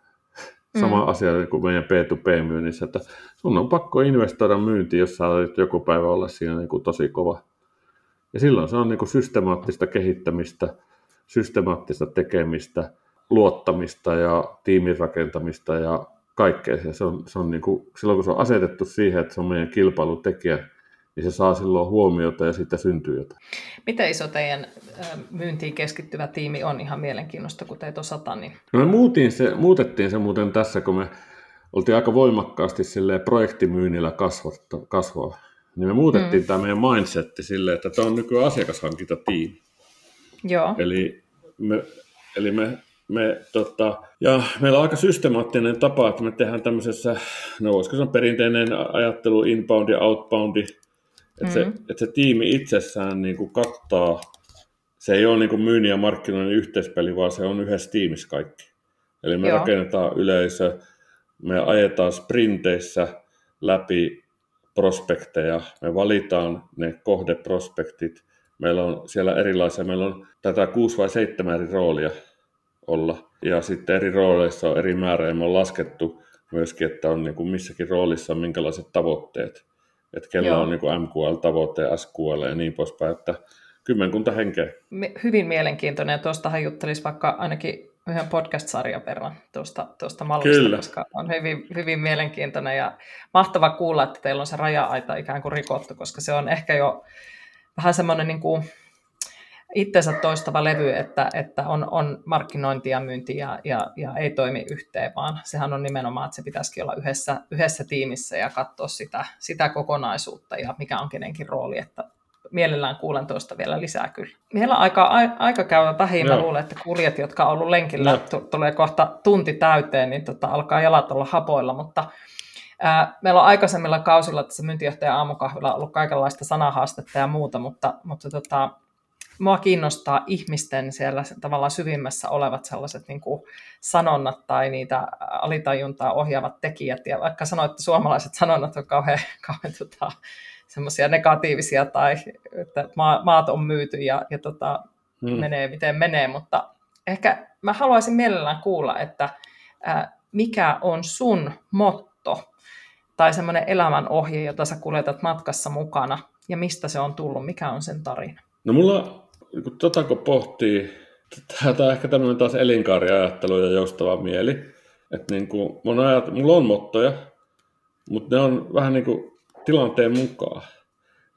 Sama mm. asia kuin niinku meidän P2P-myynnissä, että sun on pakko investoida myyntiin, jos sä olet joku päivä olla siinä niin kuin tosi kova. Ja silloin se on niin kuin systemaattista kehittämistä, systemaattista tekemistä, luottamista ja tiimin rakentamista ja kaikkea. Ja se on, se on niin kuin, silloin kun se on asetettu siihen, että se on meidän kilpailutekijä, niin se saa silloin huomiota ja siitä syntyy jotain. Miten iso teidän myyntiin keskittyvä tiimi on ihan mielenkiinnosta, kun teitä on sata? Niin... No me muutin se, muutettiin se muuten tässä, kun me oltiin aika voimakkaasti silleen projektimyynnillä kasvaa. Niin me muutettiin mm. tämä meidän mindsetti silleen, että tämä on nykyään asiakashankintatiimi. Joo. Eli me, eli me me, tota, ja meillä on aika systemaattinen tapa, että me tehdään tämmöisessä, no voisiko sanoa perinteinen ajattelu, inbound ja outbound, että, mm. se, että se tiimi itsessään niin kuin kattaa, se ei ole niin kuin myynnin ja markkinoinnin yhteispeli, vaan se on yhdessä tiimissä kaikki. Eli me Joo. rakennetaan yleisö, me ajetaan sprinteissä läpi prospekteja, me valitaan ne kohdeprospektit, meillä on siellä erilaisia, meillä on tätä kuusi vai seitsemän eri roolia olla, ja sitten eri rooleissa on eri määrä, ja me on laskettu myöskin, että on niin kuin missäkin roolissa on minkälaiset tavoitteet että kellä Joo. on niin MQL-tavoite, SQL ja niin poispäin, että kymmenkunta henkeä. Hyvin mielenkiintoinen, ja tuostahan juttelisi vaikka ainakin yhden podcast-sarjan verran tuosta, tuosta mallista, Kyllä. koska on hyvin, hyvin mielenkiintoinen ja mahtava kuulla, että teillä on se raja-aita ikään kuin rikottu, koska se on ehkä jo vähän semmoinen niin kuin itsensä toistava levy, että, että on, on markkinointi ja myynti ja, ja, ja ei toimi yhteen, vaan sehän on nimenomaan, että se pitäisikin olla yhdessä, yhdessä tiimissä ja katsoa sitä, sitä kokonaisuutta ja mikä on kenenkin rooli, että mielellään kuulen tuosta vielä lisää kyllä. Meillä on aika, aika käydä vähin, mä luulen, että kuljet, jotka on ollut lenkillä, t- tulee kohta tunti täyteen, niin tota, alkaa jalat olla hapoilla, mutta ää, meillä on aikaisemmilla kausilla tässä myyntijohtajan aamukahvilla ollut kaikenlaista sanahaastetta ja muuta, mutta, mutta tota, mua kiinnostaa ihmisten siellä tavallaan syvimmässä olevat sellaiset niin kuin sanonnat tai niitä alitajuntaa ohjaavat tekijät. Ja vaikka sanoit, että suomalaiset sanonnat on kauhean, kauhean tota, semmoisia negatiivisia tai että maat on myyty ja, ja tota, hmm. menee miten menee, mutta ehkä mä haluaisin mielellään kuulla, että ää, mikä on sun motto tai semmoinen elämän ohje, jota sä kuljetat matkassa mukana ja mistä se on tullut, mikä on sen tarina? No mulla kun tota kun pohtii, tämä on ehkä tämmöinen taas elinkaariajattelu ja joustava mieli. Että niin kuin, ajat, mulla on mottoja, mutta ne on vähän niin kuin tilanteen mukaan.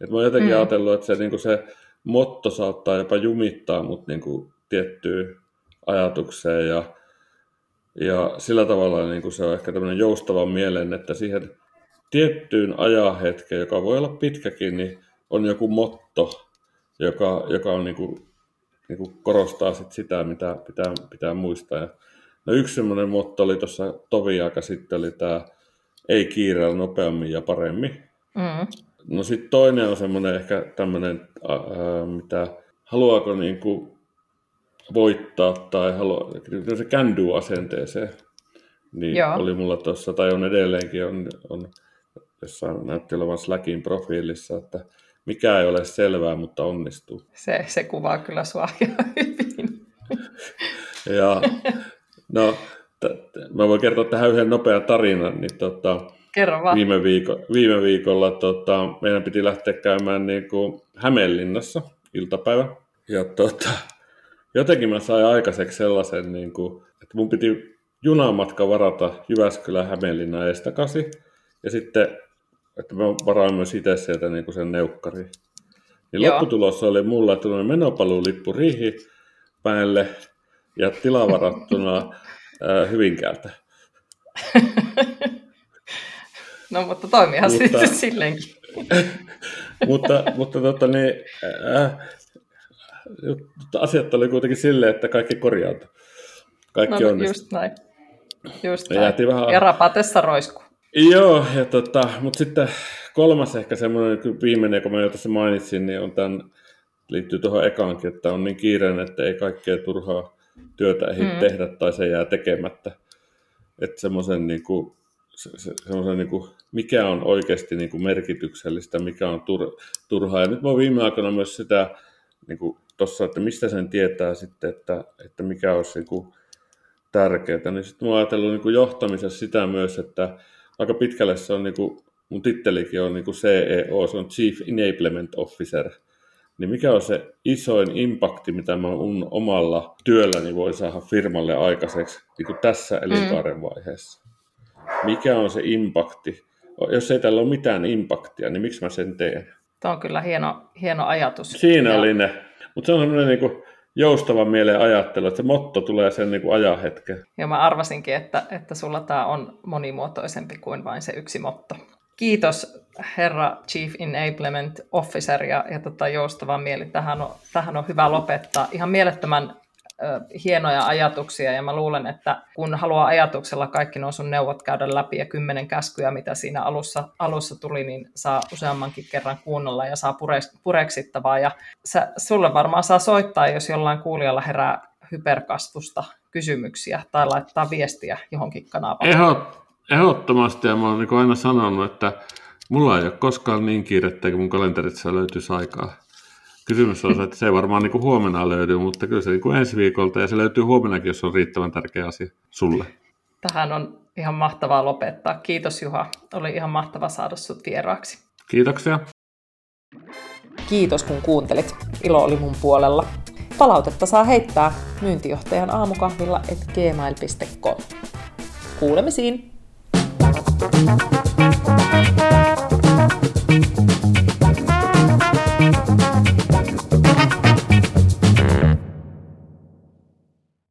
Et mä oon jotenkin mm. ajatellut, että se, niin kuin se motto saattaa jopa jumittaa mut niin kuin tiettyyn ajatukseen ja, ja sillä tavalla niin kuin se on ehkä tämmöinen joustava mielen, että siihen tiettyyn ajahetkeen, joka voi olla pitkäkin, niin on joku motto, joka, joka on niin kuin, niin kuin korostaa sit sitä, mitä pitää, pitää muistaa. Ja, no yksi semmoinen motto oli tuossa tovi aika sitten, oli tämä ei kiireellä nopeammin ja paremmin. Mm. No sitten toinen on semmoinen ehkä tämmöinen, mitä haluaako niin kuin voittaa tai haluaa, se can asenteeseen niin Joo. oli mulla tuossa, tai on edelleenkin, on, on jossain näytti olevan Slackin profiilissa, että mikä ei ole selvää, mutta onnistuu. Se, se kuvaa kyllä sua ihan hyvin. ja, no, t- mä voin kertoa tähän yhden nopean tarinan. Niin, tota, Kerro vaan. Viime, viiko, viime viikolla tota, meidän piti lähteä käymään niin kuin Hämeenlinnassa iltapäivä. Ja, tota, jotenkin mä sain aikaiseksi sellaisen, niin kuin, että mun piti junamatka varata Jyväskylän Hämeenlinna estakasi. Ja sitten, että mä varaan myös itse sieltä niin kuin sen neukkari. Niin Joo. lopputulos oli mulla tullut menopaluulippu Riihi päälle ja tilavarattuna äh, Hyvinkäältä. no mutta toimihan mutta, sitten silleenkin. mutta mutta tota, niin, äh, asiat oli kuitenkin silleen, että kaikki korjautui. Kaikki no, onnistui. just näin. Just näin. Vähän... Ja rapatessa roisku. Joo, ja tota, mutta sitten kolmas ehkä semmoinen viimeinen, kun mä jo tässä mainitsin, niin on tämän, liittyy tuohon ekaankin, että on niin kiireinen, että ei kaikkea turhaa työtä ehdi mm. tehdä tai se jää tekemättä. Että semmoisen niin kuin, se, se, semmoisen niin kuin, mikä on oikeasti niin kuin merkityksellistä, mikä on tur, turhaa. Ja nyt mä oon viime aikoina myös sitä niin kuin tossa, että mistä sen tietää sitten, että, että mikä olisi niin kuin tärkeää. Niin sitten mä oon ajatellut niin kuin johtamisessa sitä myös, että aika pitkälle se on, niin kuin, mun tittelikin on niin kuin CEO, se on Chief Enablement Officer. Niin mikä on se isoin impakti, mitä mä mun omalla työlläni voi saada firmalle aikaiseksi niin kuin tässä elinkaaren vaiheessa? Mikä on se impakti? Jos ei tällä ole mitään impaktia, niin miksi mä sen teen? Tämä on kyllä hieno, hieno ajatus. Siinä ja... oli ne. Mutta se on sellainen niin kuin, joustavan mieleen ajattelu, että se motto tulee sen niin ajan hetken. Ja mä arvasinkin, että, että sulla tämä on monimuotoisempi kuin vain se yksi motto. Kiitos herra Chief Enablement Officer ja, ja tota, joustava mieli. Tähän on, tähän on hyvä lopettaa. Ihan mielettömän hienoja ajatuksia ja mä luulen, että kun haluaa ajatuksella kaikki nuo sun neuvot käydä läpi ja kymmenen käskyä, mitä siinä alussa, alussa tuli, niin saa useammankin kerran kuunnella ja saa pureksittavaa. Ja sä, sulle varmaan saa soittaa, jos jollain kuulijalla herää hyperkasvusta kysymyksiä tai laittaa viestiä johonkin kanavaan. Ehdot, ehdottomasti ja mä oon niin aina sanonut, että mulla ei ole koskaan niin kiirettä, kun mun kalenterissa löytyisi aikaa kysymys on se, että se ei varmaan niin kuin huomenna löydy, mutta kyllä se niin kuin ensi viikolta ja se löytyy huomenakin, jos on riittävän tärkeä asia sulle. Tähän on ihan mahtavaa lopettaa. Kiitos Juha. Oli ihan mahtava saada sinut vieraaksi. Kiitoksia. Kiitos kun kuuntelit. Ilo oli mun puolella. Palautetta saa heittää myyntijohtajan aamukahvilla et gmail.com. Kuulemisiin! Thank you